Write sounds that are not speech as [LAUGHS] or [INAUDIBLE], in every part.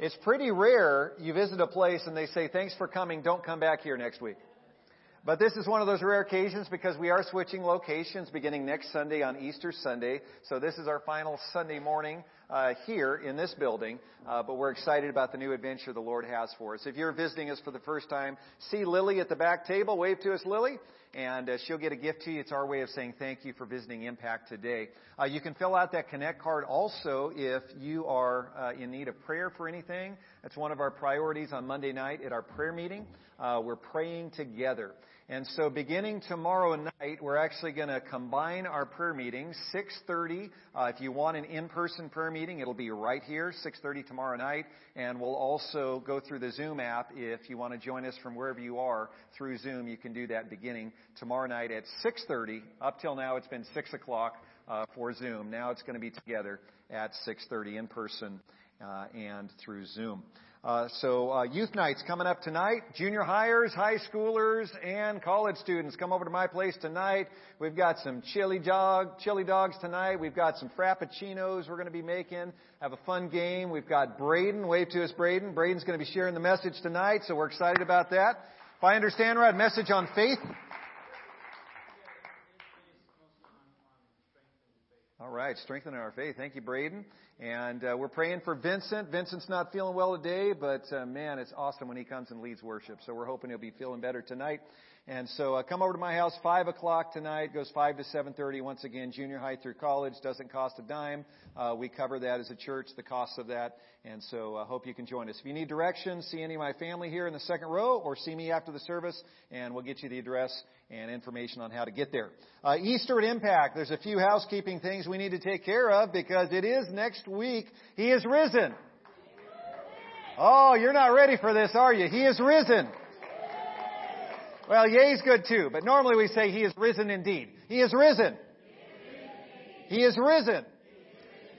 It's pretty rare you visit a place and they say, thanks for coming, don't come back here next week. But this is one of those rare occasions because we are switching locations beginning next Sunday on Easter Sunday. So this is our final Sunday morning uh, here in this building. Uh, but we're excited about the new adventure the Lord has for us. If you're visiting us for the first time, see Lily at the back table. Wave to us, Lily and uh, she'll get a gift to you. It's our way of saying thank you for visiting Impact today. Uh, you can fill out that Connect card also if you are uh, in need of prayer for anything. That's one of our priorities on Monday night at our prayer meeting. Uh, we're praying together. And so beginning tomorrow night, we're actually going to combine our prayer meetings, 6.30. Uh, if you want an in-person prayer meeting, it'll be right here, 6.30 tomorrow night. And we'll also go through the Zoom app. If you want to join us from wherever you are through Zoom, you can do that beginning tomorrow night at 6.30. Up till now, it's been 6 o'clock uh, for Zoom. Now it's going to be together at 6.30 in person uh, and through Zoom. Uh, so uh, youth nights coming up tonight. Junior hires, high schoolers, and college students come over to my place tonight. We've got some chili dog, chili dogs tonight. We've got some frappuccinos we're going to be making. Have a fun game. We've got Braden. Wave to us, Braden. Braden's going to be sharing the message tonight, so we're excited about that. If I understand right, message on faith. All right, strengthening our faith. Thank you, Braden. And uh, we're praying for Vincent. Vincent's not feeling well today, but uh, man, it's awesome when he comes and leads worship. So we're hoping he'll be feeling better tonight. And so uh, come over to my house, 5 o'clock tonight, goes 5 to 7.30. Once again, junior high through college, doesn't cost a dime. Uh, we cover that as a church, the cost of that. And so I uh, hope you can join us. If you need directions, see any of my family here in the second row or see me after the service and we'll get you the address and information on how to get there. Uh, Easter at Impact, there's a few housekeeping things we need to take care of because it is next week. He is risen. Oh, you're not ready for this, are you? He is risen. Well, yay's good too, but normally we say he is risen indeed. He is risen. He is risen.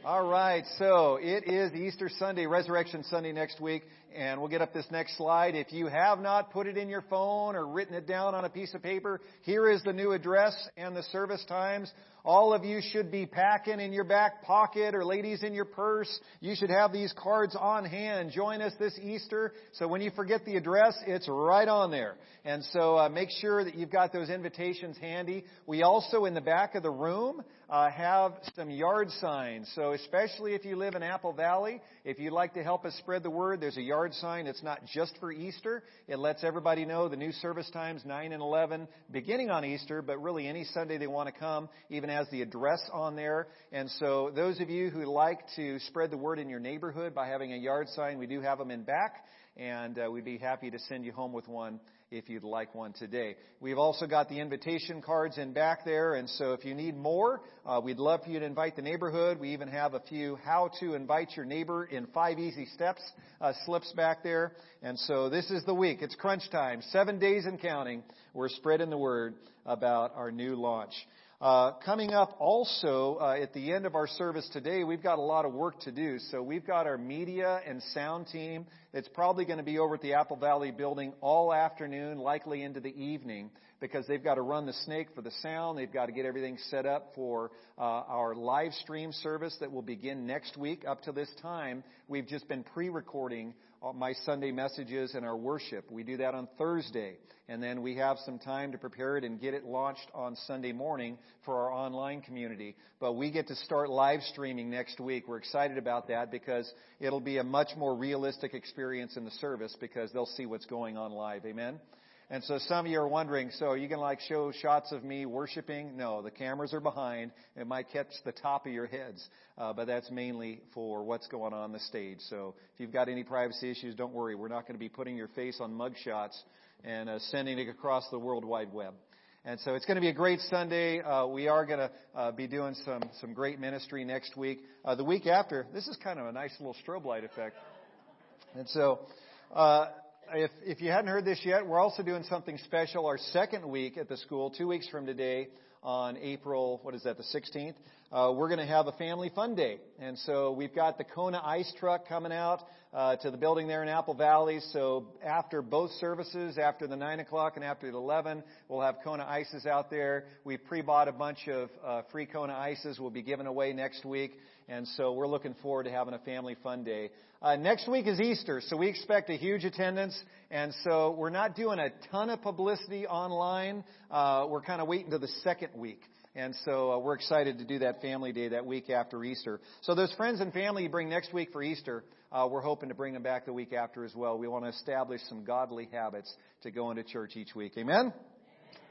All right, so it is Easter Sunday, Resurrection Sunday next week, and we'll get up this next slide. If you have not put it in your phone or written it down on a piece of paper, here is the new address and the service times. All of you should be packing in your back pocket or ladies in your purse. You should have these cards on hand. Join us this Easter. So when you forget the address, it's right on there. And so uh, make sure that you've got those invitations handy. We also, in the back of the room, uh, have some yard signs. So especially if you live in Apple Valley, if you'd like to help us spread the word, there's a yard sign. It's not just for Easter. It lets everybody know the new service times, 9 and 11, beginning on Easter, but really any Sunday they want to come, even has the address on there. And so those of you who like to spread the word in your neighborhood by having a yard sign, we do have them in back, and uh, we'd be happy to send you home with one if you'd like one today. We've also got the invitation cards in back there, and so if you need more, uh, we'd love for you to invite the neighborhood. We even have a few how to invite your neighbor in five easy steps uh, slips back there. And so this is the week. It's crunch time. Seven days and counting. We're spreading the word about our new launch. Uh, coming up also uh, at the end of our service today, we've got a lot of work to do. So we've got our media and sound team. It's probably going to be over at the Apple Valley building all afternoon, likely into the evening, because they've got to run the snake for the sound. They've got to get everything set up for uh, our live stream service that will begin next week. Up to this time, we've just been pre-recording Uh, my Sunday messages and our worship. We do that on Thursday. And then we have some time to prepare it and get it launched on Sunday morning for our online community. But we get to start live streaming next week. We're excited about that because it'll be a much more realistic experience in the service because they'll see what's going on live. Amen? And so some of you are wondering, so are you going to like show shots of me worshiping? No, the cameras are behind. It might catch the top of your heads, uh, but that's mainly for what's going on the stage. So if you've got any privacy issues, don't worry. We're not going to be putting your face on mug shots and uh, sending it across the World Wide Web. And so it's going to be a great Sunday. Uh, we are going to uh, be doing some some great ministry next week. Uh, the week after, this is kind of a nice little strobe light effect. And so, uh, if, if you hadn't heard this yet, we're also doing something special our second week at the school, two weeks from today on April, what is that, the 16th. Uh, we're going to have a family fun day. And so we've got the Kona ice truck coming out uh, to the building there in Apple Valley. So after both services, after the 9 o'clock and after the 11, we'll have Kona ices out there. We've pre-bought a bunch of uh, free Kona ices. We'll be giving away next week. And so we're looking forward to having a family fun day. Uh, next week is Easter, so we expect a huge attendance. And so we're not doing a ton of publicity online. Uh, we're kind of waiting to the second week. And so uh, we're excited to do that family day that week after Easter. So those friends and family you bring next week for Easter, uh, we're hoping to bring them back the week after as well. We want to establish some godly habits to go into church each week. Amen?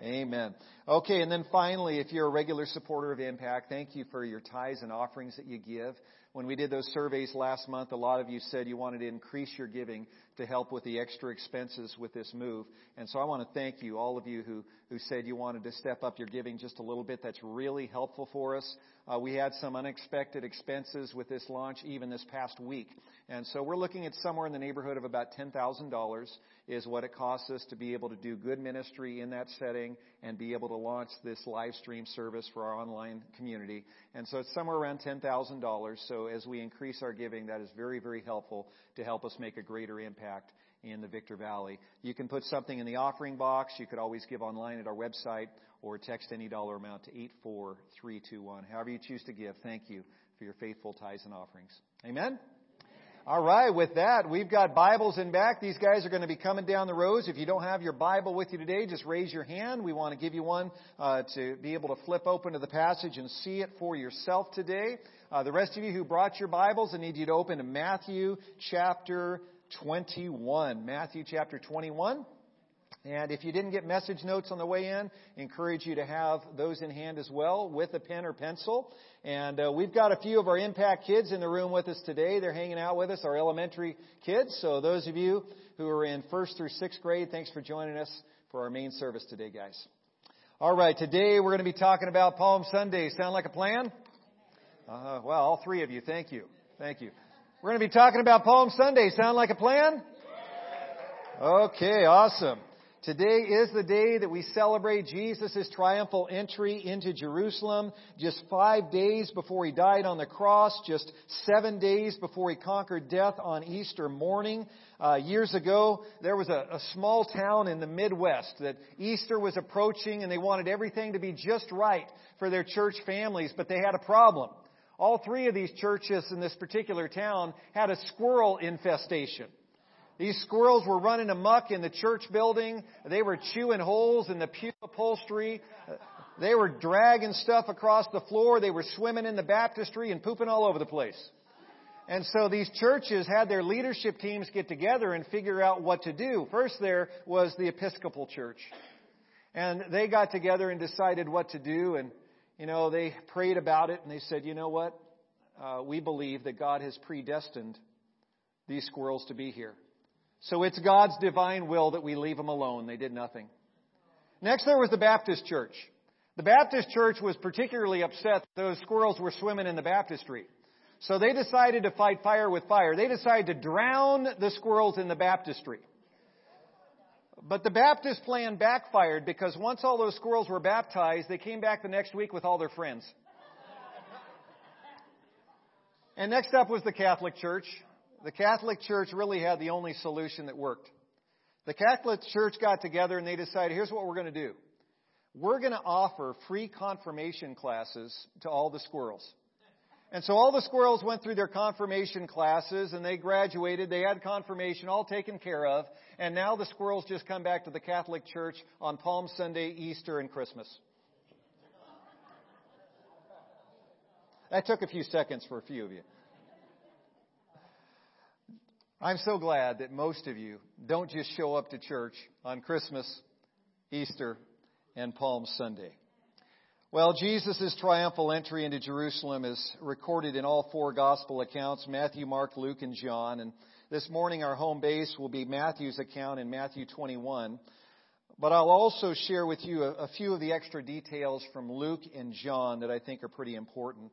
Amen. Okay, and then finally, if you're a regular supporter of Impact, thank you for your tithes and offerings that you give. When we did those surveys last month, a lot of you said you wanted to increase your giving to help with the extra expenses with this move. And so I want to thank you, all of you who, who said you wanted to step up your giving just a little bit. That's really helpful for us. Uh, we had some unexpected expenses with this launch even this past week. And so we're looking at somewhere in the neighborhood of about $10,000 is what it costs us to be able to do good ministry in that setting and be able to launch this live stream service for our online community. And so it's somewhere around $10,000. So as we increase our giving, that is very, very helpful to help us make a greater impact in the Victor Valley. You can put something in the offering box. You could always give online at our website or text any dollar amount to 84321. However you choose to give, thank you for your faithful tithes and offerings. Amen? All right, with that, we've got Bibles in back. These guys are going to be coming down the rows. If you don't have your Bible with you today, just raise your hand. We want to give you one uh, to be able to flip open to the passage and see it for yourself today. Uh, the rest of you who brought your Bibles, I need you to open to Matthew chapter 21. Matthew chapter 21. And if you didn't get message notes on the way in, encourage you to have those in hand as well with a pen or pencil. And uh, we've got a few of our impact kids in the room with us today. They're hanging out with us, our elementary kids. So those of you who are in first through sixth grade, thanks for joining us for our main service today, guys. All right, today we're going to be talking about Palm Sunday. Sound like a plan? Uh, well, all three of you, thank you. Thank you. We're going to be talking about Palm Sunday. Sound like a plan? Okay, awesome. Today is the day that we celebrate Jesus' triumphal entry into Jerusalem. Just five days before he died on the cross, just seven days before he conquered death on Easter morning. Uh, years ago, there was a, a small town in the Midwest that Easter was approaching and they wanted everything to be just right for their church families, but they had a problem. All three of these churches in this particular town had a squirrel infestation. These squirrels were running amuck in the church building. They were chewing holes in the pew upholstery. They were dragging stuff across the floor. They were swimming in the baptistry and pooping all over the place. And so these churches had their leadership teams get together and figure out what to do. First there was the Episcopal Church. And they got together and decided what to do. And, you know, they prayed about it and they said, you know what? Uh, we believe that God has predestined these squirrels to be here. So it's God's divine will that we leave them alone. They did nothing. Next, there was the Baptist church. The Baptist church was particularly upset that those squirrels were swimming in the baptistry. So they decided to fight fire with fire. They decided to drown the squirrels in the baptistry. But the Baptist plan backfired because once all those squirrels were baptized, they came back the next week with all their friends. And next up was the Catholic Church the Catholic Church really had the only solution that worked. The Catholic Church got together and they decided, here's what we're going to do. We're going to offer free confirmation classes to all the squirrels. And so all the squirrels went through their confirmation classes and they graduated. They had confirmation all taken care of. And now the squirrels just come back to the Catholic Church on Palm Sunday, Easter, and Christmas. That took a few seconds for a few of you. I'm so glad that most of you don't just show up to church on Christmas, Easter, and Palm Sunday. Well, Jesus' triumphal entry into Jerusalem is recorded in all four gospel accounts Matthew, Mark, Luke, and John. And this morning, our home base will be Matthew's account in Matthew 21. But I'll also share with you a, a few of the extra details from Luke and John that I think are pretty important.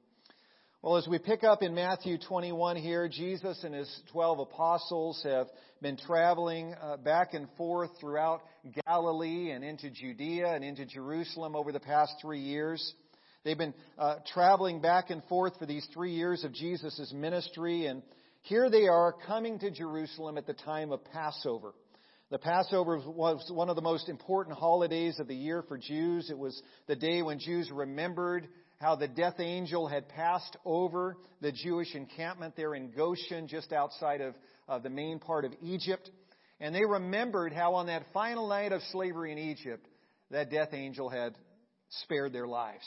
Well, as we pick up in Matthew 21 here, Jesus and his 12 apostles have been traveling uh, back and forth throughout Galilee and into Judea and into Jerusalem over the past three years. They've been uh, traveling back and forth for these three years of Jesus' ministry, and here they are coming to Jerusalem at the time of Passover. The Passover was one of the most important holidays of the year for Jews. It was the day when Jews remembered how the death angel had passed over the Jewish encampment there in Goshen, just outside of, the main part of Egypt. And they remembered how on that final night of slavery in Egypt, that death angel had spared their lives.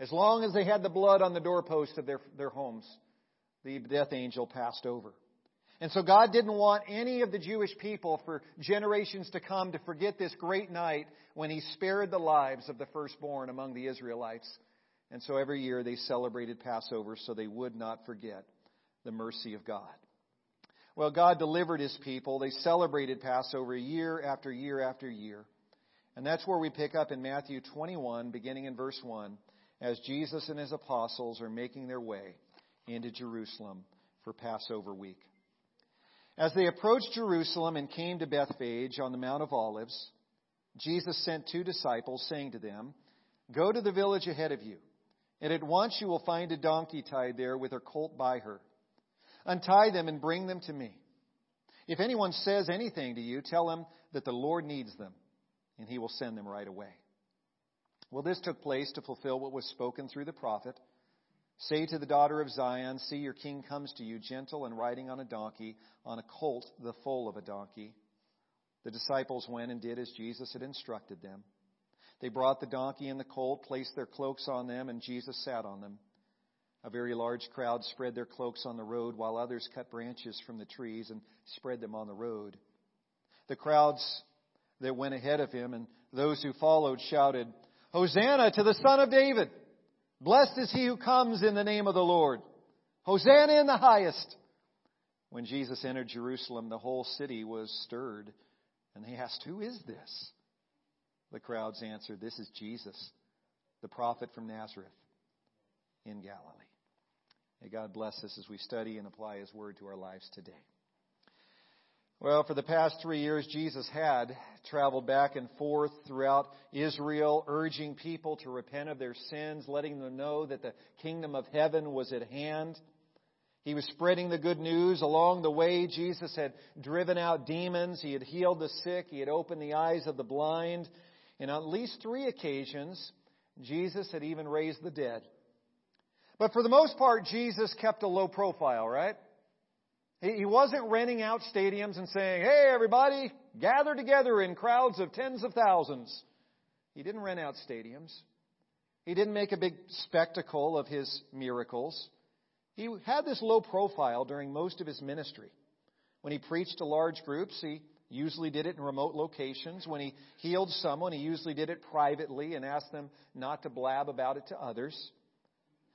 As long as they had the blood on the doorpost of their, their homes, the death angel passed over. And so God didn't want any of the Jewish people for generations to come to forget this great night when He spared the lives of the firstborn among the Israelites. And so every year they celebrated Passover so they would not forget the mercy of God. Well, God delivered His people. They celebrated Passover year after year after year. And that's where we pick up in Matthew 21, beginning in verse 1, as Jesus and His apostles are making their way into Jerusalem for Passover week. As they approached Jerusalem and came to Bethphage on the Mount of Olives, Jesus sent two disciples, saying to them, Go to the village ahead of you, and at once you will find a donkey tied there with her colt by her. Untie them and bring them to me. If anyone says anything to you, tell him that the Lord needs them, and he will send them right away. Well, this took place to fulfill what was spoken through the prophet. Say to the daughter of Zion, See, your king comes to you, gentle and riding on a donkey, on a colt, the foal of a donkey. The disciples went and did as Jesus had instructed them. They brought the donkey and the colt, placed their cloaks on them, and Jesus sat on them. A very large crowd spread their cloaks on the road, while others cut branches from the trees and spread them on the road. The crowds that went ahead of him and those who followed shouted, Hosanna to the Son of David! Blessed is he who comes in the name of the Lord. Hosanna in the highest. When Jesus entered Jerusalem, the whole city was stirred, and they asked, Who is this? The crowds answered, This is Jesus, the prophet from Nazareth in Galilee. May God bless us as we study and apply His word to our lives today. Well, for the past three years, Jesus had traveled back and forth throughout Israel, urging people to repent of their sins, letting them know that the kingdom of heaven was at hand. He was spreading the good news. Along the way, Jesus had driven out demons. He had healed the sick. He had opened the eyes of the blind. And on at least three occasions, Jesus had even raised the dead. But for the most part, Jesus kept a low profile, right? He wasn't renting out stadiums and saying, hey, everybody, gather together in crowds of tens of thousands. He didn't rent out stadiums. He didn't make a big spectacle of his miracles. He had this low profile during most of his ministry. When he preached to large groups, he usually did it in remote locations. When he healed someone, he usually did it privately and asked them not to blab about it to others.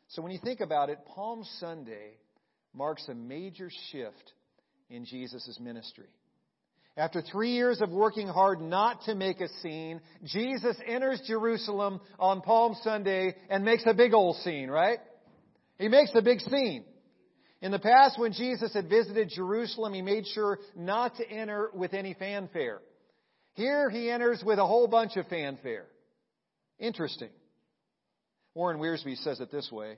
So when you think about it, Palm Sunday marks a major shift in Jesus' ministry. After three years of working hard not to make a scene, Jesus enters Jerusalem on Palm Sunday and makes a big old scene, right? He makes a big scene. In the past, when Jesus had visited Jerusalem, he made sure not to enter with any fanfare. Here he enters with a whole bunch of fanfare. Interesting. Warren Wiersbe says it this way.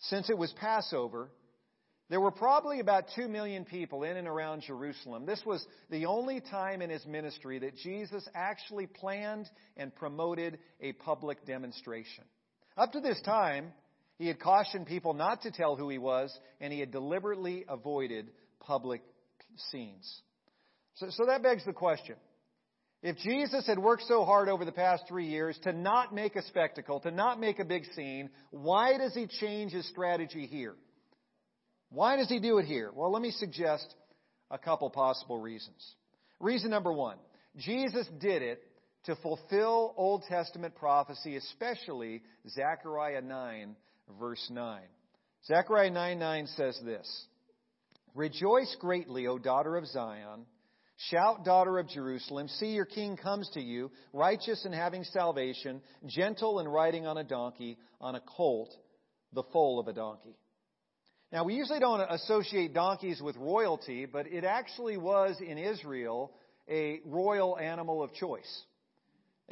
Since it was Passover, there were probably about 2 million people in and around Jerusalem. This was the only time in his ministry that Jesus actually planned and promoted a public demonstration. Up to this time, he had cautioned people not to tell who he was, and he had deliberately avoided public scenes. So, so that begs the question. If Jesus had worked so hard over the past three years to not make a spectacle, to not make a big scene, why does he change his strategy here? Why does he do it here? Well, let me suggest a couple possible reasons. Reason number one Jesus did it to fulfill Old Testament prophecy, especially Zechariah 9, verse 9. Zechariah 9 9 says this Rejoice greatly, O daughter of Zion. Shout, daughter of Jerusalem. See, your king comes to you, righteous and having salvation, gentle and riding on a donkey, on a colt, the foal of a donkey. Now, we usually don't associate donkeys with royalty, but it actually was in Israel a royal animal of choice.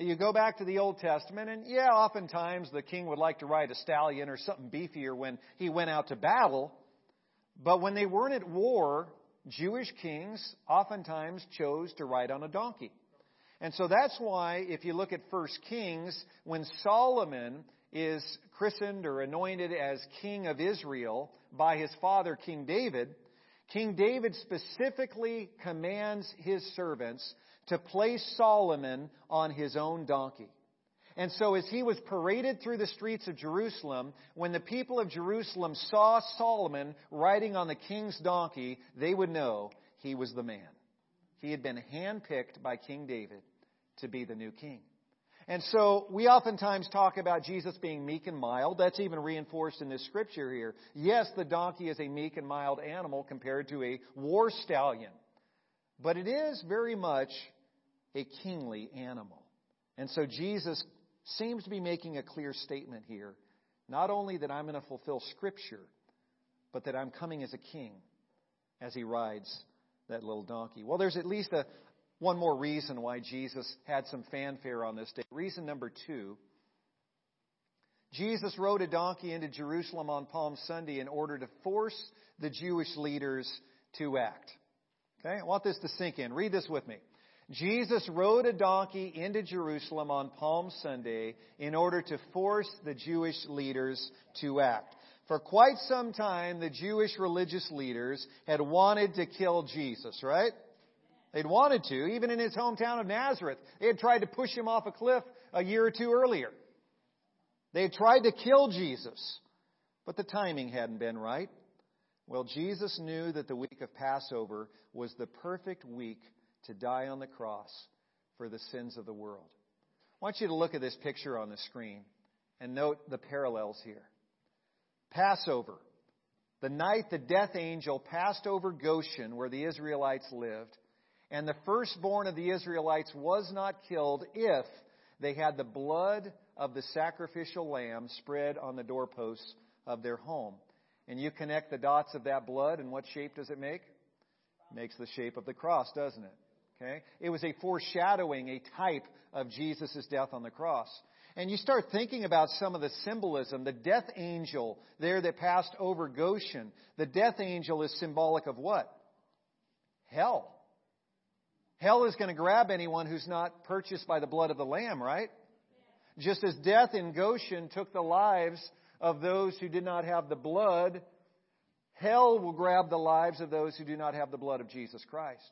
You go back to the Old Testament, and yeah, oftentimes the king would like to ride a stallion or something beefier when he went out to battle. But when they weren't at war, Jewish kings oftentimes chose to ride on a donkey. And so that's why, if you look at 1 Kings, when Solomon is christened or anointed as king of Israel by his father, King David, King David specifically commands his servants to place Solomon on his own donkey. And so as he was paraded through the streets of Jerusalem, when the people of Jerusalem saw Solomon riding on the king's donkey, they would know he was the man. He had been handpicked by King David to be the new king. And so we oftentimes talk about Jesus being meek and mild. That's even reinforced in this scripture here. Yes, the donkey is a meek and mild animal compared to a war stallion. But it is very much a kingly animal. And so Jesus seems to be making a clear statement here. Not only that I'm going to fulfill Scripture, but that I'm coming as a king as he rides that little donkey. Well, there's at least a, one more reason why Jesus had some fanfare on this day. Reason number two Jesus rode a donkey into Jerusalem on Palm Sunday in order to force the Jewish leaders to act. Okay? I want this to sink in. Read this with me. Jesus rode a donkey into Jerusalem on Palm Sunday in order to force the Jewish leaders to act. For quite some time, the Jewish religious leaders had wanted to kill Jesus, right? They'd wanted to, even in his hometown of Nazareth. They had tried to push him off a cliff a year or two earlier. They had tried to kill Jesus, but the timing hadn't been right. Well, Jesus knew that the week of Passover was the perfect week to die on the cross for the sins of the world. I want you to look at this picture on the screen and note the parallels here. Passover, the night the death angel passed over Goshen where the Israelites lived, and the firstborn of the Israelites was not killed if they had the blood of the sacrificial lamb spread on the doorposts of their home. And you connect the dots of that blood, and what shape does it make? It makes the shape of the cross, doesn't it? Okay? It was a foreshadowing, a type of Jesus' death on the cross. And you start thinking about some of the symbolism. The death angel there that passed over Goshen, the death angel is symbolic of what? Hell. Hell is going to grab anyone who's not purchased by the blood of the Lamb, right? Just as death in Goshen took the lives of those who did not have the blood, hell will grab the lives of those who do not have the blood of Jesus Christ.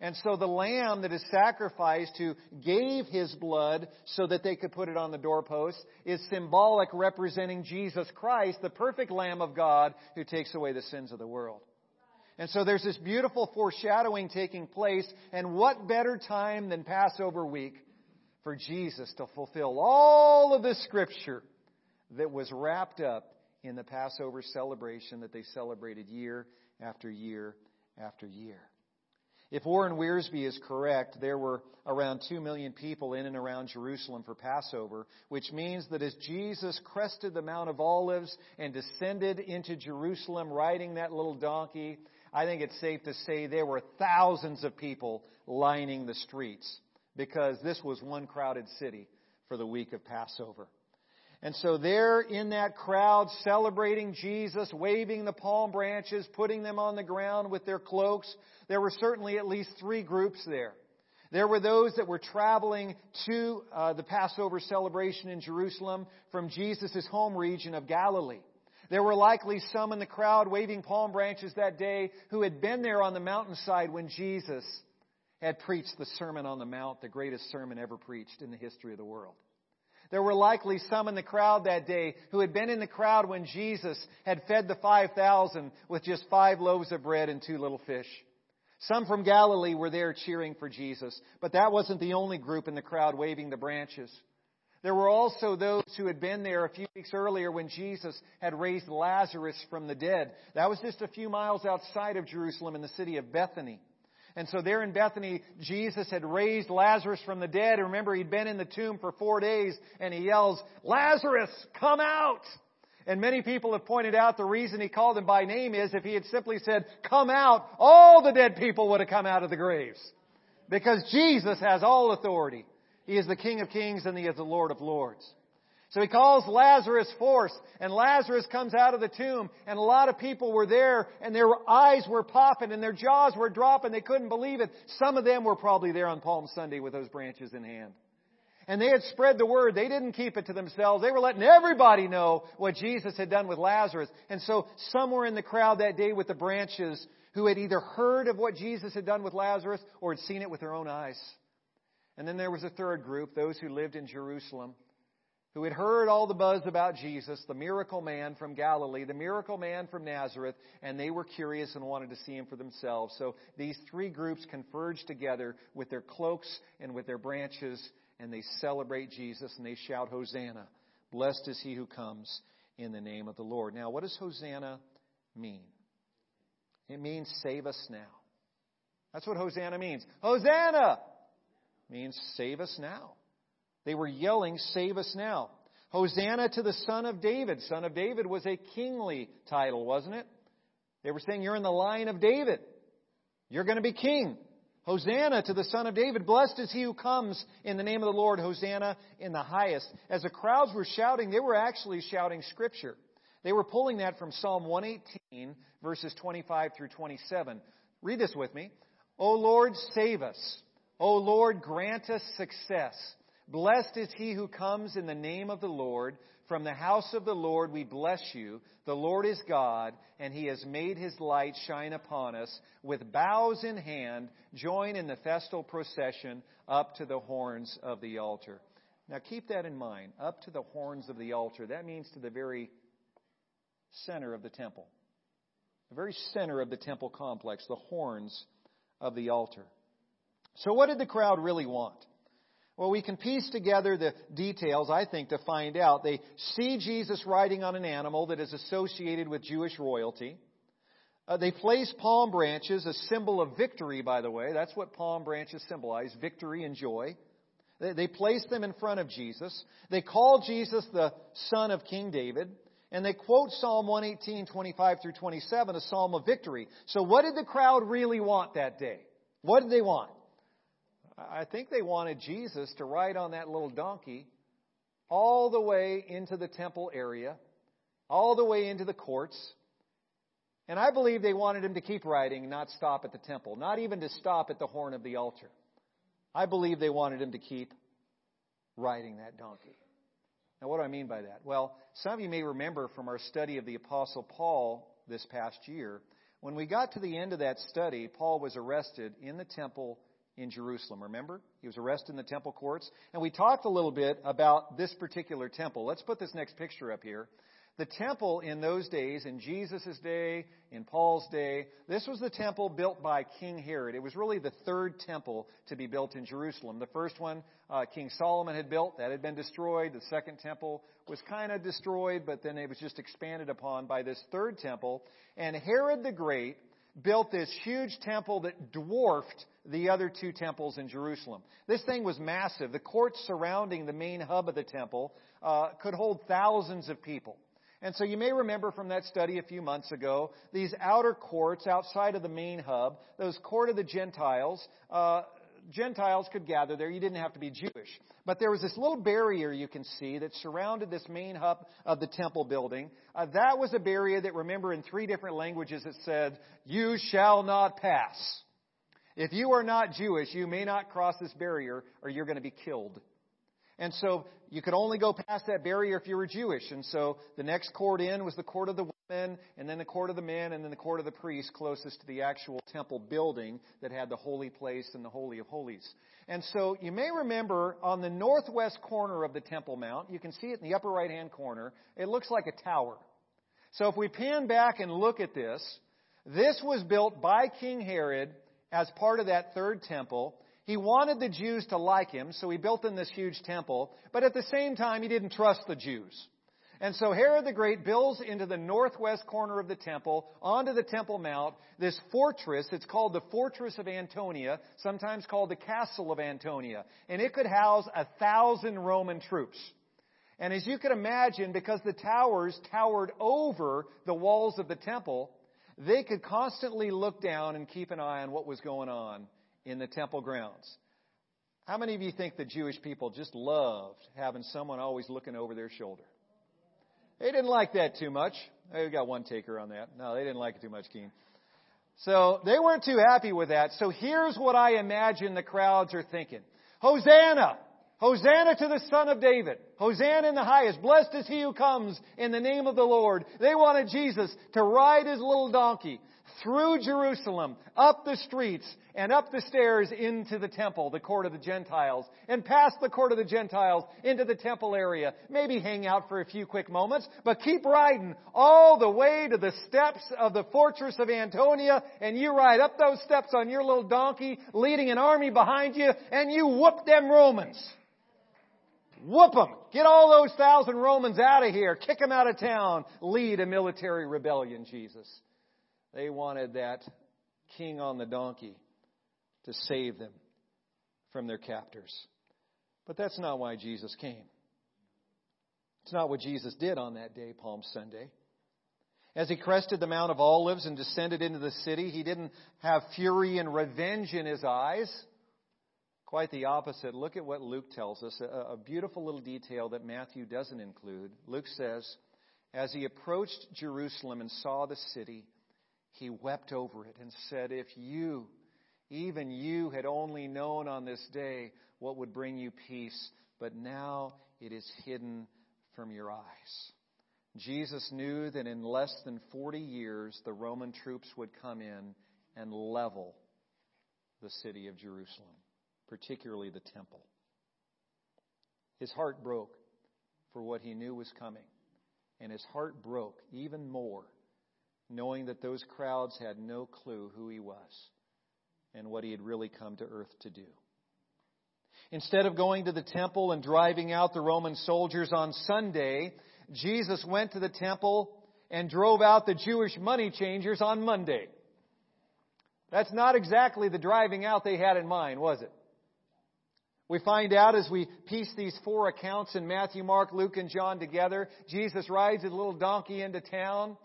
And so the lamb that is sacrificed who gave his blood so that they could put it on the doorpost is symbolic representing Jesus Christ, the perfect lamb of God who takes away the sins of the world. And so there's this beautiful foreshadowing taking place, and what better time than Passover week for Jesus to fulfill all of the scripture that was wrapped up in the Passover celebration that they celebrated year after year after year. If Warren Wiersbe is correct, there were around 2 million people in and around Jerusalem for Passover, which means that as Jesus crested the Mount of Olives and descended into Jerusalem riding that little donkey, I think it's safe to say there were thousands of people lining the streets because this was one crowded city for the week of Passover. And so there in that crowd celebrating Jesus, waving the palm branches, putting them on the ground with their cloaks, there were certainly at least three groups there. There were those that were traveling to uh, the Passover celebration in Jerusalem from Jesus' home region of Galilee. There were likely some in the crowd waving palm branches that day who had been there on the mountainside when Jesus had preached the Sermon on the Mount, the greatest sermon ever preached in the history of the world. There were likely some in the crowd that day who had been in the crowd when Jesus had fed the 5,000 with just five loaves of bread and two little fish. Some from Galilee were there cheering for Jesus, but that wasn't the only group in the crowd waving the branches. There were also those who had been there a few weeks earlier when Jesus had raised Lazarus from the dead. That was just a few miles outside of Jerusalem in the city of Bethany. And so there in Bethany, Jesus had raised Lazarus from the dead. And remember, he'd been in the tomb for four days and he yells, Lazarus, come out! And many people have pointed out the reason he called him by name is if he had simply said, come out, all the dead people would have come out of the graves. Because Jesus has all authority He is the King of kings and He is the Lord of lords. So he calls Lazarus forth, and Lazarus comes out of the tomb, and a lot of people were there, and their eyes were popping, and their jaws were dropping. They couldn't believe it. Some of them were probably there on Palm Sunday with those branches in hand. And they had spread the word. They didn't keep it to themselves. They were letting everybody know what Jesus had done with Lazarus. And so somewhere in the crowd that day with the branches who had either heard of what Jesus had done with Lazarus or had seen it with their own eyes. And then there was a third group, those who lived in Jerusalem who had heard all the buzz about Jesus, the miracle man from Galilee, the miracle man from Nazareth, and they were curious and wanted to see him for themselves. So these three groups converge together with their cloaks and with their branches, and they celebrate Jesus and they shout, Hosanna! Blessed is he who comes in the name of the Lord. Now, what does Hosanna mean? It means save us now. That's what Hosanna means. Hosanna means save us now. They were yelling, Save us now. Hosanna to the Son of David. Son of David was a kingly title, wasn't it? They were saying, You're in the line of David. You're going to be king. Hosanna to the Son of David. Blessed is he who comes in the name of the Lord. Hosanna in the highest. As the crowds were shouting, they were actually shouting Scripture. They were pulling that from Psalm 118, verses 25 through 27. Read this with me. O Lord, save us. O Lord, grant us success. Blessed is he who comes in the name of the Lord. From the house of the Lord we bless you. The Lord is God, and he has made his light shine upon us. With bows in hand, join in the festal procession up to the horns of the altar. Now keep that in mind. Up to the horns of the altar. That means to the very center of the temple. The very center of the temple complex, the horns of the altar. So what did the crowd really want? Well, we can piece together the details, I think, to find out. They see Jesus riding on an animal that is associated with Jewish royalty. Uh, they place palm branches, a symbol of victory, by the way. That's what palm branches symbolize victory and joy. They, they place them in front of Jesus. They call Jesus the son of King David. And they quote Psalm 118, 25 through 27, a psalm of victory. So, what did the crowd really want that day? What did they want? I think they wanted Jesus to ride on that little donkey all the way into the temple area, all the way into the courts. And I believe they wanted him to keep riding, not stop at the temple, not even to stop at the horn of the altar. I believe they wanted him to keep riding that donkey. Now, what do I mean by that? Well, some of you may remember from our study of the Apostle Paul this past year, when we got to the end of that study, Paul was arrested in the temple in Jerusalem. Remember? He was arrested in the temple courts. And we talked a little bit about this particular temple. Let's put this next picture up here. The temple in those days, in Jesus' day, in Paul's day, this was the temple built by King Herod. It was really the third temple to be built in Jerusalem. The first one, uh, King Solomon had built, that had been destroyed. The second temple was kind of destroyed, but then it was just expanded upon by this third temple. And Herod the Great built this huge temple that dwarfed the other two temples in Jerusalem. This thing was massive. The courts surrounding the main hub of the temple uh, could hold thousands of people. And so you may remember from that study a few months ago, these outer courts outside of the main hub, those court of the Gentiles, uh, Gentiles could gather there. You didn't have to be Jewish. But there was this little barrier you can see that surrounded this main hub of the temple building. Uh, that was a barrier that, remember, in three different languages it said, You shall not pass. If you are not Jewish, you may not cross this barrier or you're going to be killed. And so you could only go past that barrier if you were Jewish. And so the next court in was the court of the women, and then the court of the men, and then the court of the priests closest to the actual temple building that had the holy place and the Holy of Holies. And so you may remember on the northwest corner of the Temple Mount, you can see it in the upper right hand corner, it looks like a tower. So if we pan back and look at this, this was built by King Herod as part of that third temple. He wanted the Jews to like him, so he built in this huge temple, but at the same time, he didn't trust the Jews. And so Herod the Great builds into the northwest corner of the temple, onto the Temple Mount, this fortress. It's called the Fortress of Antonia, sometimes called the Castle of Antonia. And it could house a thousand Roman troops. And as you can imagine, because the towers towered over the walls of the temple, they could constantly look down and keep an eye on what was going on in the temple grounds. How many of you think the Jewish people just loved having someone always looking over their shoulder? They didn't like that too much. We got one taker on that. No, they didn't like it too much, Keen. So they weren't too happy with that. So here's what I imagine the crowds are thinking. Hosanna! Hosanna to the Son of David. Hosanna in the highest. Blessed is he who comes in the name of the Lord. They wanted Jesus to ride his little donkey through Jerusalem, up the streets, and up the stairs into the temple, the court of the Gentiles, and past the court of the Gentiles into the temple area. Maybe hang out for a few quick moments, but keep riding all the way to the steps of the fortress of Antonia, and you ride up those steps on your little donkey, leading an army behind you, and you whoop them Romans. Whoop them. Get all those thousand Romans out of here. Kick them out of town. Lead a military rebellion, Jesus. They wanted that king on the donkey to save them from their captors. But that's not why Jesus came. It's not what Jesus did on that day, Palm Sunday. As he crested the Mount of Olives and descended into the city, he didn't have fury and revenge in his eyes. Quite the opposite. Look at what Luke tells us, a, beautiful little detail that Matthew doesn't include. Luke says, As he approached Jerusalem and saw the city, he wept over it and said, If you, even you, had only known on this day what would bring you peace, but now it is hidden from your eyes. Jesus knew that in less than 40 years the Roman troops would come in and level the city of Jerusalem particularly the temple. His heart broke for what he knew was coming. And his heart broke even more knowing that those crowds had no clue who he was and what he had really come to earth to do. Instead of going to the temple and driving out the Roman soldiers on Sunday, Jesus went to the temple and drove out the Jewish money changers on Monday. That's not exactly the driving out they had in mind, was it? We find out as we piece these four accounts in Matthew, Mark, Luke, and John together, Jesus rides his little donkey into town.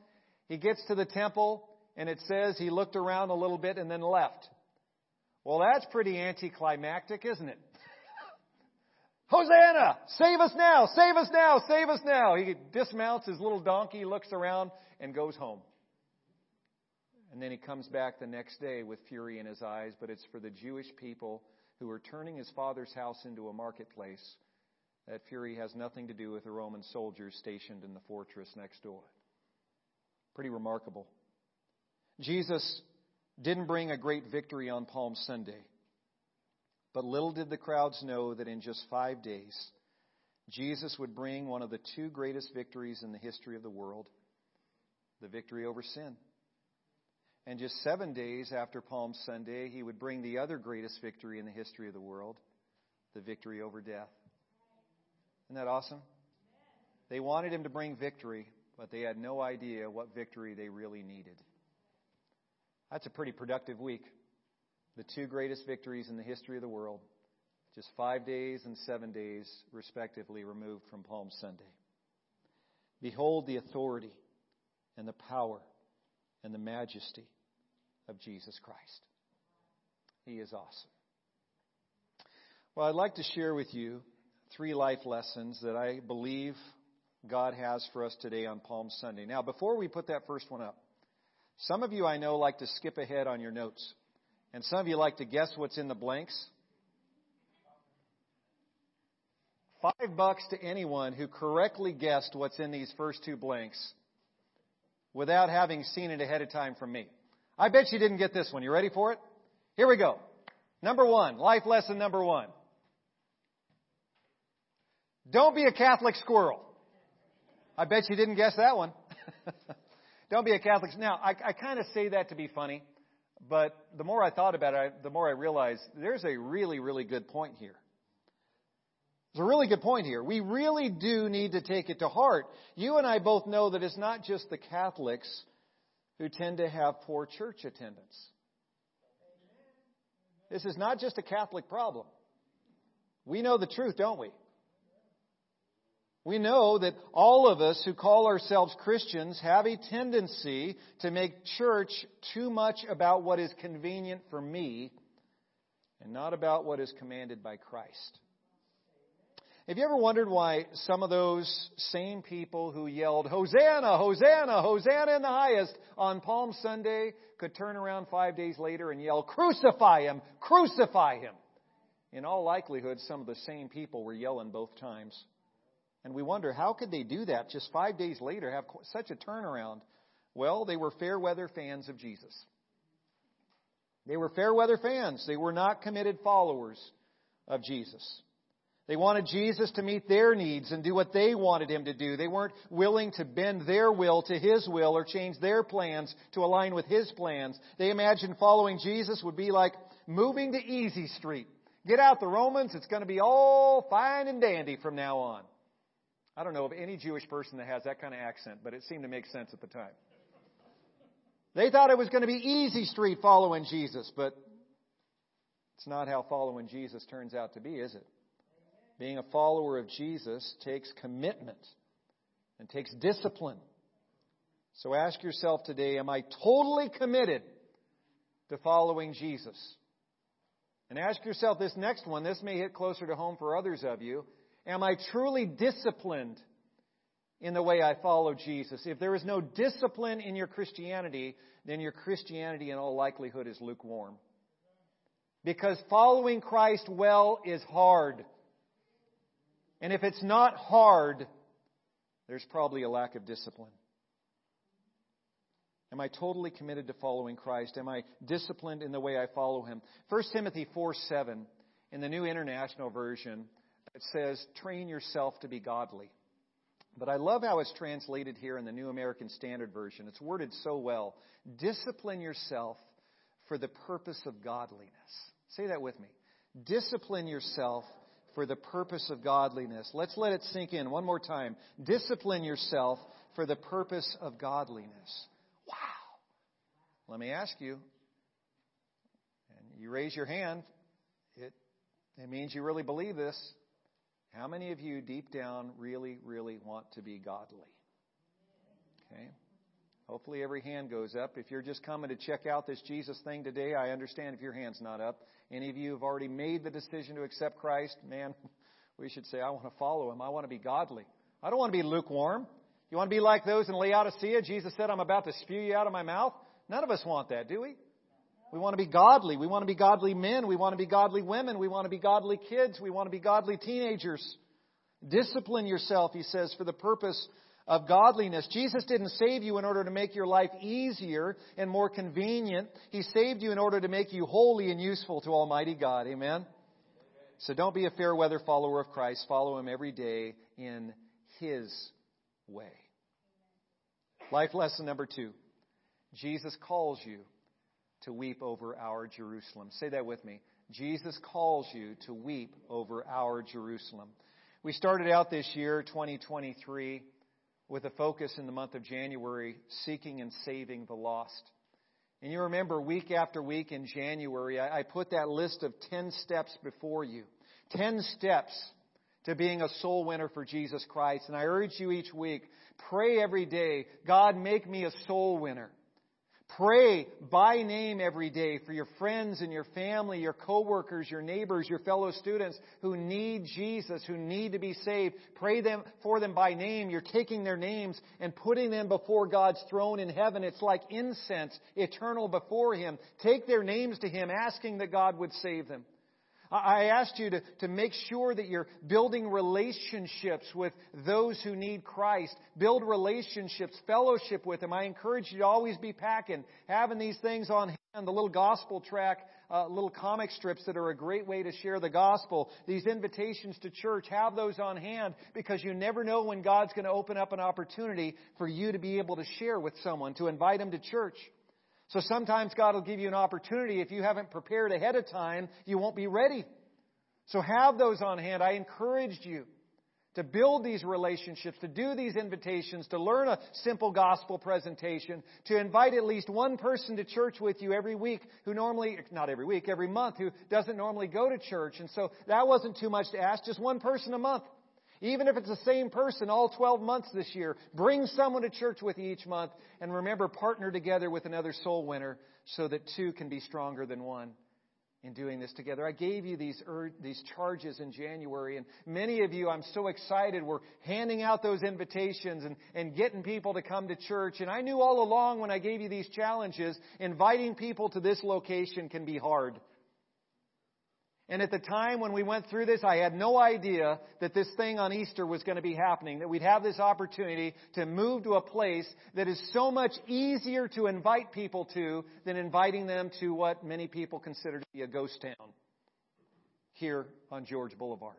He gets to the temple, and it says he looked around a little bit and then left. Well, that's pretty anticlimactic, isn't it? [LAUGHS] Hosanna! Save us now! Save us now! Save us now! He dismounts his little donkey, looks around, and goes home. And then he comes back the next day with fury in his eyes, but it's for the Jewish people who are turning his father's house into a marketplace. That fury has nothing to do with the Roman soldiers stationed in the fortress next door. Pretty remarkable. Jesus didn't bring a great victory on Palm Sunday, but little did the crowds know that in just five days, Jesus would bring one of the two greatest victories in the history of the world the victory over sin. And just seven days after Palm Sunday, he would bring the other greatest victory in the history of the world the victory over death. Isn't that awesome? They wanted him to bring victory, but they had no idea what victory they really needed. That's a pretty productive week. The two greatest victories in the history of the world, just five days and seven days, respectively, removed from Palm Sunday. Behold the authority and the power and the majesty of Jesus Christ. He is awesome. Well, I'd like to share with you three life lessons that I believe God has for us today on Palm Sunday. Now, before we put that first one up, some of you I know like to skip ahead on your notes, and some of you like to guess what's in the blanks. Five bucks to anyone who correctly guessed what's in these first two blanks without having seen it ahead of time from me. I bet you didn't get this one. You ready for it? Here we go. Number one, life lesson number one. Don't be a Catholic squirrel. I bet you didn't guess that one. [LAUGHS] Don't be a Catholic. Now, I, I kind of say that to be funny, but the more I thought about it, I, the more I realized there's a really, really good point here. There's a really good point here. We really do need to take it to heart. You and I both know that it's not just the Catholics who tend to have poor church attendance. This is not just a Catholic problem. We know the truth, don't we? We know that all of us who call ourselves Christians have a tendency to make church too much about what is convenient for me and not about what is commanded by Christ. Have you ever wondered why some of those same people who yelled, Hosanna, Hosanna, Hosanna in the highest on Palm Sunday could turn around five days later and yell, Crucify him, crucify him? In all likelihood, some of the same people were yelling both times. And we wonder, how could they do that just five days later, have such a turnaround? Well, they were fair weather fans of Jesus. They were fair weather fans. They were not committed followers of Jesus. They wanted Jesus to meet their needs and do what they wanted him to do. They weren't willing to bend their will to his will or change their plans to align with his plans. They imagined following Jesus would be like moving to Easy Street. Get out the Romans, it's going to be all fine and dandy from now on. I don't know of any Jewish person that has that kind of accent, but it seemed to make sense at the time. They thought it was going to be easy street following Jesus, but it's not how following Jesus turns out to be, is it? Being a follower of Jesus takes commitment and takes discipline. So ask yourself today, am I totally committed to following Jesus? And ask yourself this next one, this may hit closer to home for others of you. Am I truly disciplined in the way I follow Jesus? If there is no discipline in your Christianity, then your Christianity in all likelihood is lukewarm. Because following Christ well is hard. And if it's not hard, there's probably a lack of discipline. Am I totally committed to following Christ? Am I disciplined in the way I follow Him? 1 Timothy 4 7, in the New International Version, it says, train yourself to be godly. But I love how it's translated here in the New American Standard Version. It's worded so well. Discipline yourself for the purpose of godliness. Say that with me. Discipline yourself for the purpose of godliness. Let's let it sink in one more time. Discipline yourself for the purpose of godliness. Wow. Let me ask you, and you raise your hand, it, it means you really believe this. How many of you deep down really, really want to be godly? Okay. Hopefully every hand goes up. If you're just coming to check out this Jesus thing today, I understand if your hand's not up. Any of you have already made the decision to accept Christ, man, [LAUGHS] we should say, I want to follow him. I want to be godly. I don't want to be lukewarm. You want to be like those in Laodicea? Jesus said, I'm about to spew you out of my mouth. None of us want that, do we? We want to be godly. We want to be godly men. We want to be godly women. We want to be godly kids. We want to be godly teenagers. Discipline yourself, he says, for the purpose of godliness. Jesus didn't save you in order to make your life easier and more convenient. He saved you in order to make you holy and useful to Almighty God. Amen? So don't be a fair weather follower of Christ. Follow Him every day in His way. Life lesson number two Jesus calls you to weep over our Jerusalem. Say that with me. Jesus calls you to weep over our Jerusalem. We started out this year, 2023, with a focus in the month of January, seeking and saving the lost. And you remember week after week in January, I put that list of 10 steps before you. 10 steps to being a soul winner for Jesus Christ. And I urge you each week, pray every day, God, make me a soul winner. Pray by name every day for your friends and your family, your coworkers, your neighbors, your fellow students who need Jesus, who need to be saved. Pray them for them by name. You're taking their names and putting them before God's throne in heaven. It's like incense, eternal before Him. Take their names to Him, asking that God would save them. I asked you to, to make sure that you're building relationships with those who need Christ. Build relationships, fellowship with them. I encourage you to always be packing, having these things on hand, the little gospel tract, uh, little comic strips that are a great way to share the gospel. These invitations to church, have those on hand because you never know when God's going to open up an opportunity for you to be able to share with someone, to invite them to church. So sometimes God will give you an opportunity. If you haven't prepared ahead of time, you won't be ready. So have those on hand. I encouraged you to build these relationships, to do these invitations, to learn a simple gospel presentation, to invite at least one person to church with you every week who normally, not every week, every month, who doesn't normally go to church. And so that wasn't too much to ask, just one person a month. Even if it's the same person all 12 months this year, bring someone to church with you each month. And remember, partner together with another soul winner so that two can be stronger than one. in doing this together. I gave you these ur- these charges in January, and many of you, I'm so excited. We're handing out those invitations and, and getting people to come to church. And I knew all along when I gave you these challenges, inviting people to this location can be hard. And at the time when we went through this, I had no idea that this thing on Easter was going to be happening, that we'd have this opportunity to move to a place that is so much easier to invite people to than inviting them to what many people consider to be a ghost town here on George Boulevard.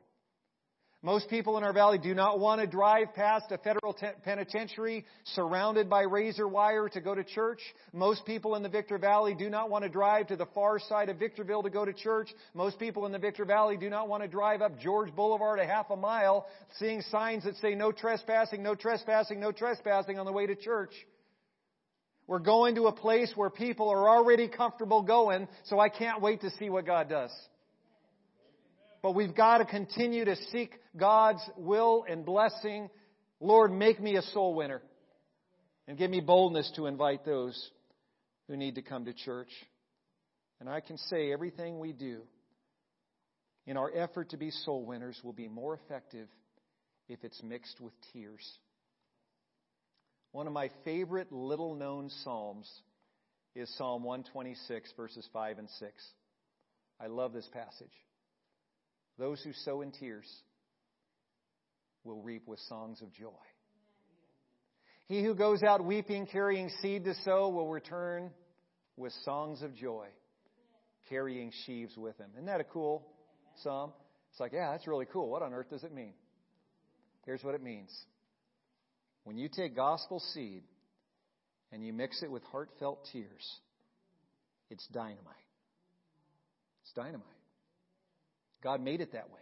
Most people in our valley do not want to drive past a federal te- penitentiary surrounded by razor wire to go to church. Most people in the Victor Valley do not want to drive to the far side of Victorville to go to church. Most people in the Victor Valley do not want to drive up George Boulevard a half a mile seeing signs that say no trespassing, no trespassing, no trespassing on the way to church. We're going to a place where people are already comfortable going, so I can't wait to see what God does. But we've got to continue to seek God's will and blessing. Lord, make me a soul winner. And give me boldness to invite those who need to come to church. And I can say everything we do in our effort to be soul winners will be more effective if it's mixed with tears. One of my favorite little known Psalms is Psalm 126, verses 5 and 6. I love this passage. Those who sow in tears will reap with songs of joy. He who goes out weeping, carrying seed to sow, will return with songs of joy, carrying sheaves with him. Isn't that a cool psalm? It's like, yeah, that's really cool. What on earth does it mean? Here's what it means. When you take gospel seed and you mix it with heartfelt tears, it's dynamite. It's dynamite. God made it that way.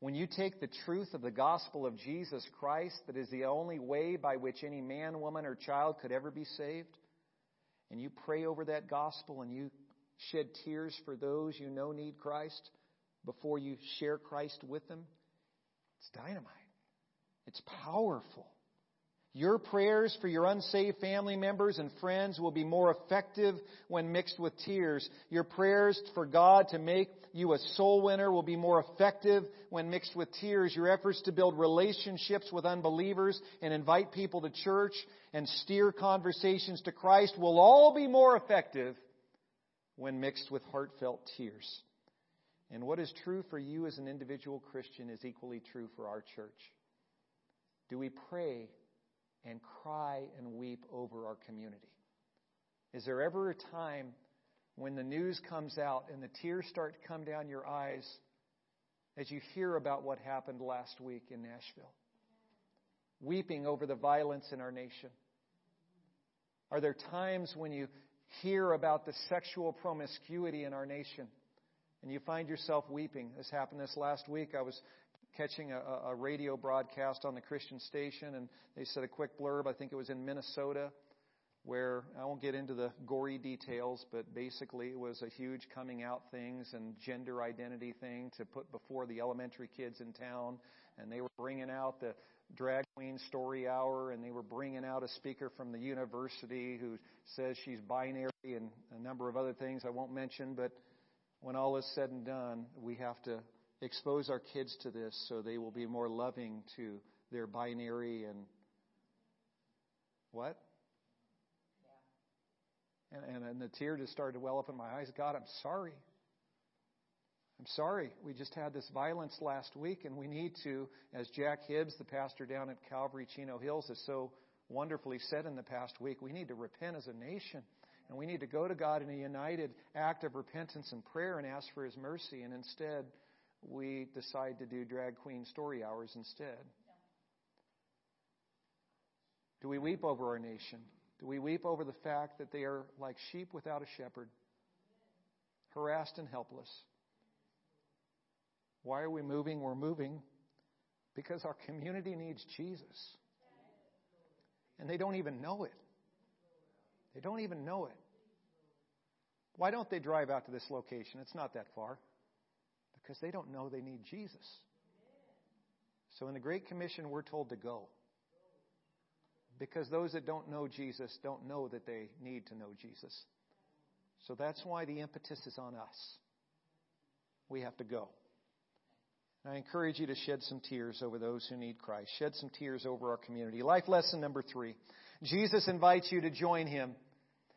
When you take the truth of the gospel of Jesus Christ, that is the only way by which any man, woman, or child could ever be saved, and you pray over that gospel and you shed tears for those you know need Christ before you share Christ with them, it's dynamite. It's powerful. Your prayers for your unsaved family members and friends will be more effective when mixed with tears. Your prayers for God to make you a soul winner will be more effective when mixed with tears. Your efforts to build relationships with unbelievers and invite people to church and steer conversations to Christ will all be more effective when mixed with heartfelt tears. And what is true for you as an individual Christian is equally true for our church. Do we pray and cry and weep over our community? Is there ever a time when the news comes out and the tears start to come down your eyes as you hear about what happened last week in Nashville? Weeping over the violence in our nation? Are there times when you hear about the sexual promiscuity in our nation and you find yourself weeping? This happened this last week. I was catching a, a radio broadcast on the Christian station, and they said a quick blurb. I think it was in Minnesota, where I won't get into the gory details, but basically it was a huge coming out things and gender identity thing to put before the elementary kids in town, and they were bringing out the drag queen story hour, and they were bringing out a speaker from the university who says she's binary and a number of other things I won't mention, but when all is said and done, we have to expose our kids to this so they will be more loving to their binary and what? And, and, and the tear just started to well up in my eyes. God, I'm sorry. I'm sorry. We just had this violence last week, and we need to, as Jack Hibbs, the pastor down at Calvary Chino Hills, has so wonderfully said in the past week, we need to repent as a nation. And we need to go to God in a united act of repentance and prayer and ask for His mercy. And instead, we decide to do drag queen story hours instead? Do we weep over our nation? Do we weep over the fact that they are like sheep without a shepherd, harassed and helpless? Why are we moving? We're moving because our community needs Jesus. And they don't even know it. They don't even know it. Why don't they drive out to this location? It's not that far because they don't know they need Jesus. So in the Great Commission, we're told to go. Because those that don't know Jesus don't know that they need to know Jesus. So that's why the impetus is on us. We have to go. I encourage you to shed some tears over those who need Christ. Shed some tears over our community. Life lesson number three. Jesus invites you to join him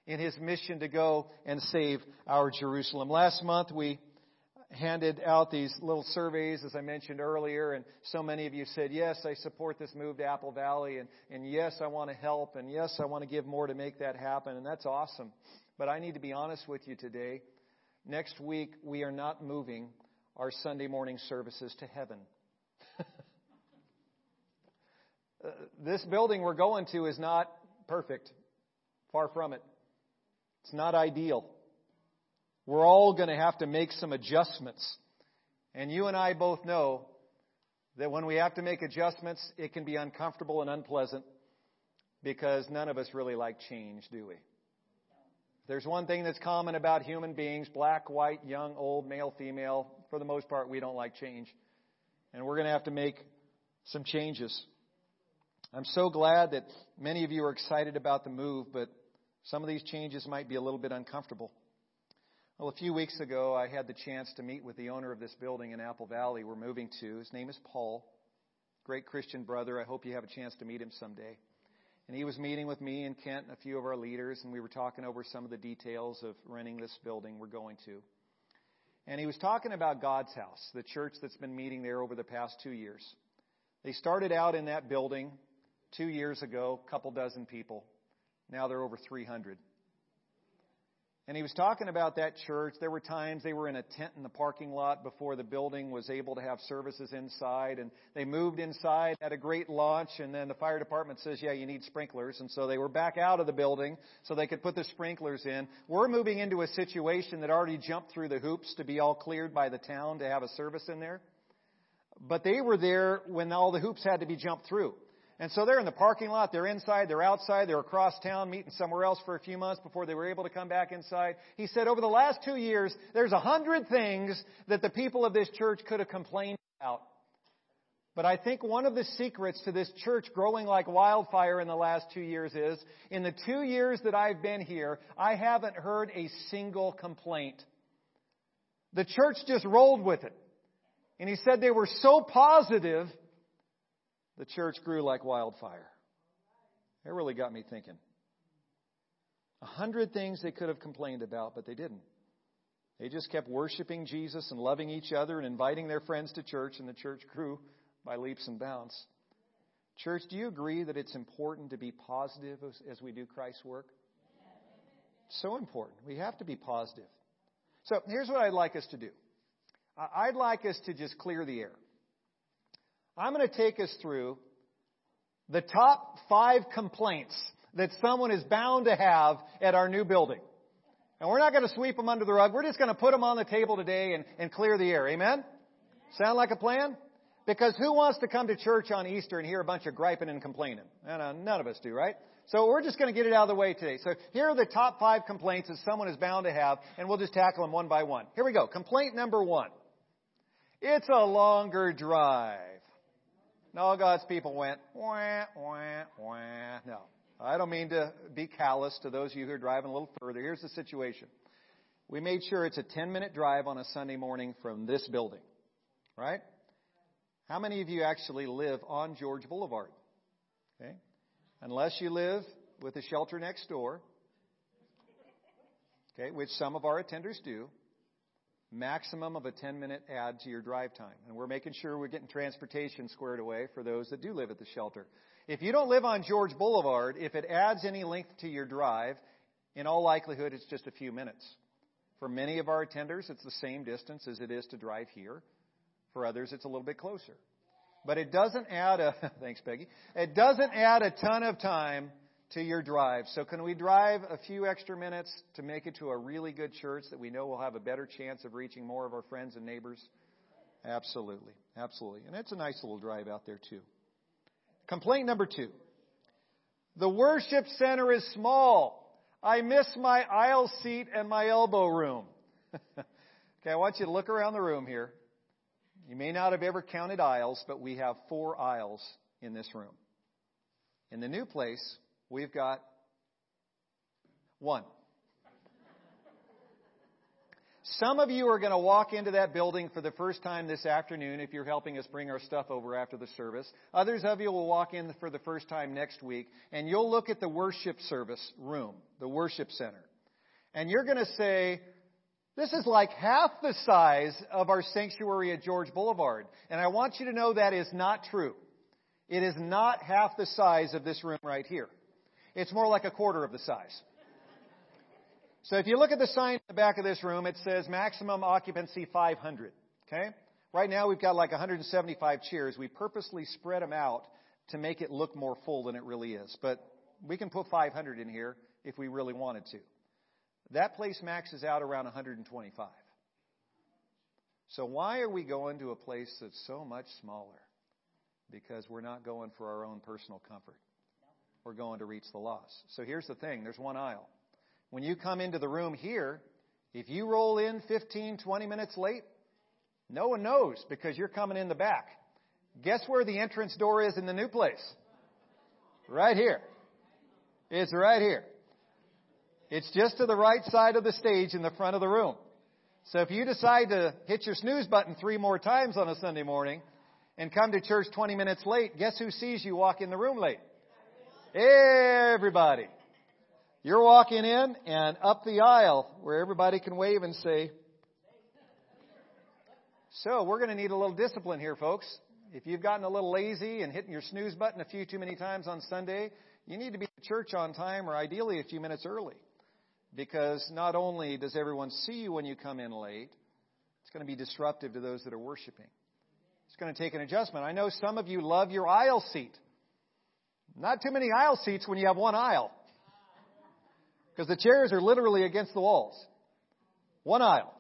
in his mission to go and save our Jerusalem. Last month we handed out these little surveys, as I mentioned earlier, and so many of you said, yes, I support this move to Apple Valley, and, and yes, I want to help, and yes, I want to give more to make that happen, and that's awesome. But I need to be honest with you today. Next week, we are not moving our Sunday morning services to heaven. [LAUGHS] Uh, this building we're going to is not perfect. Far from it. It's not ideal. We're all going to have to make some adjustments. And you and I both know that when we have to make adjustments, it can be uncomfortable and unpleasant because none of us really like change, do we? There's one thing that's common about human beings black, white, young, old, male, female. For the most part, we don't like change. And we're going to have to make some changes. I'm so glad that many of you are excited about the move, but some of these changes might be a little bit uncomfortable. Well, a few weeks ago, I had the chance to meet with the owner of this building in Apple Valley we're moving to. His name is Paul. Great Christian brother. I hope you have a chance to meet him someday. And he was meeting with me and Kent and a few of our leaders, and we were talking over some of the details of renting this building we're going to. And he was talking about God's house, the church that's been meeting there over the past two years. They started out in that building two years ago, a couple dozen people. Now they're over 300. And he was talking about that church. There were times they were in a tent in the parking lot before the building was able to have services inside. And they moved inside, had a great launch, and then the fire department says, yeah, you need sprinklers. And so they were back out of the building so they could put the sprinklers in. We're moving into a situation that already jumped through the hoops to be all cleared by the town to have a service in there. But they were there when all the hoops had to be jumped through. And so they're in the parking lot, they're inside, they're outside, they're across town meeting somewhere else for a few months before they were able to come back inside. He said over the last two years, there's a hundred things that the people of this church could have complained about. But I think one of the secrets to this church growing like wildfire in the last two years is, in the two years that I've been here, I haven't heard a single complaint. The church just rolled with it. And he said they were so positive the church grew like wildfire. It really got me thinking. A hundred things they could have complained about, but they didn't. They just kept worshiping Jesus and loving each other and inviting their friends to church, and the church grew by leaps and bounds. Church, do you agree that it's important to be positive as, we do Christ's work? So important. We have to be positive. So here's what I'd like us to do. I'd like us to just clear the air. I'm going to take us through the top five complaints that someone is bound to have at our new building. And we're not going to sweep them under the rug. We're just going to put them on the table today and, and clear the air. Amen? Sound like a plan? Because who wants to come to church on Easter and hear a bunch of griping and complaining? none of us do, right? So we're just going to get it out of the way today. So here are the top five complaints that someone is bound to have, and we'll just tackle them one by one. Here we go. Complaint number one. It's a longer drive. All God's people went, wah, wah, wah. No. I don't mean to be callous to those of you who are driving a little further. Here's the situation. We made sure it's a 10 minute drive on a Sunday morning from this building. Right? How many of you actually live on George Boulevard? Okay? Unless you live with a shelter next door, okay, which some of our attenders do, maximum of a 10 minute add to your drive time. And we're making sure we're getting transportation squared away for those that do live at the shelter. If you don't live on George Boulevard, if it adds any length to your drive, in all likelihood it's just a few minutes. For many of our attenders, it's the same distance as it is to drive here. For others, it's a little bit closer. But it doesn't add a, [LAUGHS] thanks Peggy, it doesn't add a ton of time to your drive. So can we drive a few extra minutes to make it to a really good church that we know will have a better chance of reaching more of our friends and neighbors? Absolutely. Absolutely. And it's a nice little drive out there too. Complaint number two. The worship center is small. I miss my aisle seat and my elbow room. [LAUGHS] okay, I want you to look around the room here. You may not have ever counted aisles, but we have four aisles in this room. In the new place, We've got one. Some of you are going to walk into that building for the first time this afternoon if you're helping us bring our stuff over after the service. Others of you will walk in for the first time next week and you'll look at the worship service room, the worship center. And you're going to say, this is like half the size of our sanctuary at George Boulevard. And I want you to know that is not true. It is not half the size of this room right here. It's more like a quarter of the size. So if you look at the sign in the back of this room, it says maximum occupancy 500. Okay? Right now we've got like 175 chairs. We purposely spread them out to make it look more full than it really is. But we can put 500 in here if we really wanted to. That place maxes out around 125. So why are we going to a place that's so much smaller? Because we're not going for our own personal comfort. We're going to reach the lost. So here's the thing. There's one aisle. When you come into the room here, if you roll in 15, 20 minutes late, no one knows because you're coming in the back. Guess where the entrance door is in the new place? Right here. It's right here. It's just to the right side of the stage in the front of the room. So if you decide to hit your snooze button three more times on a Sunday morning and come to church 20 minutes late, guess who sees you walk in the room late? Everybody. You're walking in and up the aisle where everybody can wave and say, so we're going to need a little discipline here, folks. If you've gotten a little lazy and hitting your snooze button a few too many times on Sunday, you need to be at church on time or ideally a few minutes early. Because not only does everyone see you when you come in late, it's going to be disruptive to those that are worshiping. It's going to take an adjustment. I know some of you love your aisle seat. Not too many aisle seats when you have one aisle. Because the chairs are literally against the walls. One aisle.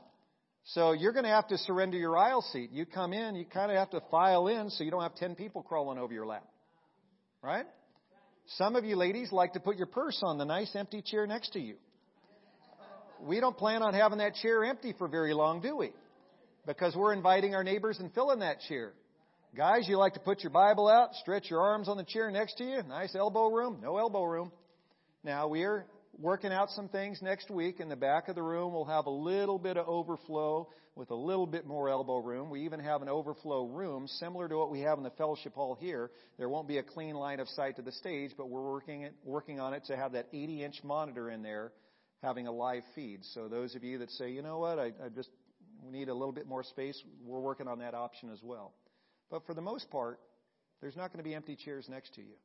So you're going to have to surrender your aisle seat. You come in, you kind of have to file in so you don't have 10 people crawling over your lap. Right? Some of you ladies like to put your purse on the nice empty chair next to you. We don't plan on having that chair empty for very long, do we? Because we're inviting our neighbors and filling that chair. Guys, you like to put your Bible out, stretch your arms on the chair next to you. Nice elbow room. No elbow room. Now, we're working out some things next week. In the back of the room, we'll have a little bit of overflow with a little bit more elbow room. We even have an overflow room similar to what we have in the fellowship hall here. There won't be a clean line of sight to the stage, but we're working it, working on it to have that 80 inch monitor in there having a live feed. So those of you that say, you know what, I, I just need a little bit more space, we're working on that option as well. But for the most part, there's not going to be empty chairs next to you.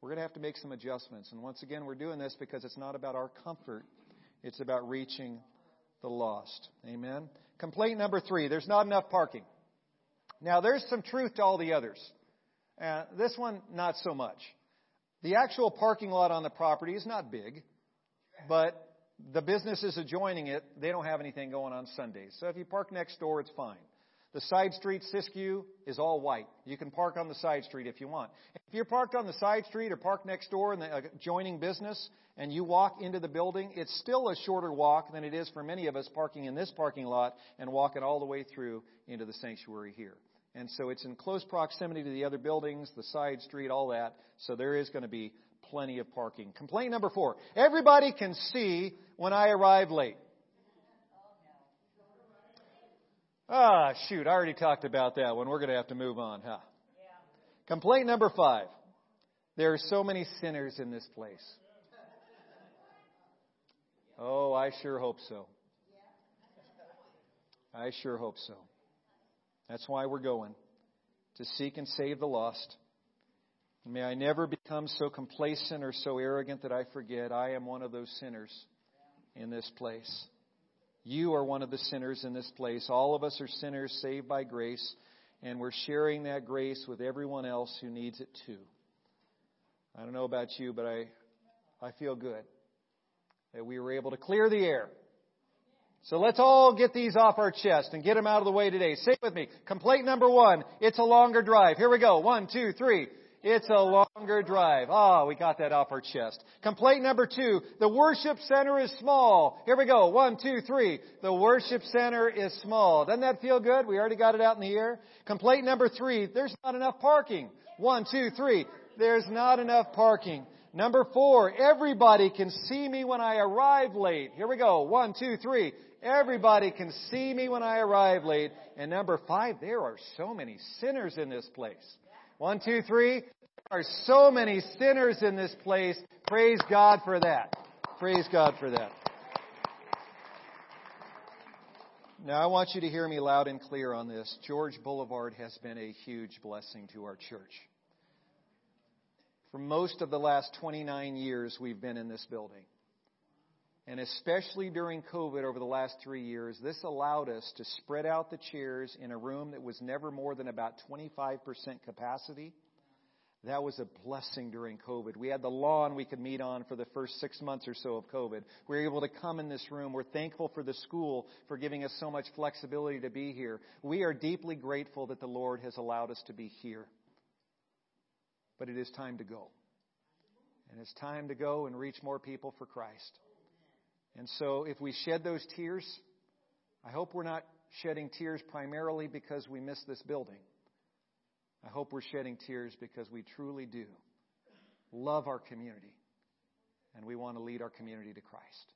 We're going to have to make some adjustments. And once again, we're doing this because it's not about our comfort, it's about reaching the lost. Amen. Complaint number three there's not enough parking. Now, there's some truth to all the others. Uh, this one, not so much. The actual parking lot on the property is not big, but the businesses adjoining it, they don't have anything going on Sundays. So if you park next door, it's fine. The side street, Siskiyou, is all white. You can park on the side street if you want. If you're parked on the side street or parked next door in the uh, adjoining business and you walk into the building, it's still a shorter walk than it is for many of us parking in this parking lot and walking all the way through into the sanctuary here. And so it's in close proximity to the other buildings, the side street, all that. So there is going to be plenty of parking. Complaint number four. Everybody can see when I arrive late. Ah, shoot, I already talked about that one. We're going to have to move on, huh? Yeah. Complaint number five. There are so many sinners in this place. Oh, I sure hope so. I sure hope so. That's why we're going to seek and save the lost. May I never become so complacent or so arrogant that I forget I am one of those sinners in this place. You are one of the sinners in this place. All of us are sinners saved by grace, and we're sharing that grace with everyone else who needs it too. I don't know about you, but I, I feel good that we were able to clear the air. So let's all get these off our chest and get them out of the way today. Say it with me. Complaint number one. It's a longer drive. Here we go. One, two, three. It's a longer drive. Ah, oh, we got that off our chest. Complaint number two, the worship center is small. Here we go. One, two, three. The worship center is small. Doesn't that feel good? We already got it out in the air. Complaint number three, there's not enough parking. One, two, three. There's not enough parking. Number four, everybody can see me when I arrive late. Here we go. One, two, three. Everybody can see me when I arrive late. And number five, there are so many sinners in this place. One, two, three. There are so many sinners in this place. Praise God for that. Praise God for that. Now, I want you to hear me loud and clear on this. George Boulevard has been a huge blessing to our church. For most of the last 29 years, we've been in this building. And especially during COVID over the last three years, this allowed us to spread out the chairs in a room that was never more than about 25% capacity. That was a blessing during COVID. We had the lawn we could meet on for the first six months or so of COVID. We were able to come in this room. We're thankful for the school for giving us so much flexibility to be here. We are deeply grateful that the Lord has allowed us to be here. But it is time to go. And it's time to go and reach more people for Christ. And so if we shed those tears, I hope we're not shedding tears primarily because we miss this building. I hope we're shedding tears because we truly do love our community and we want to lead our community to Christ.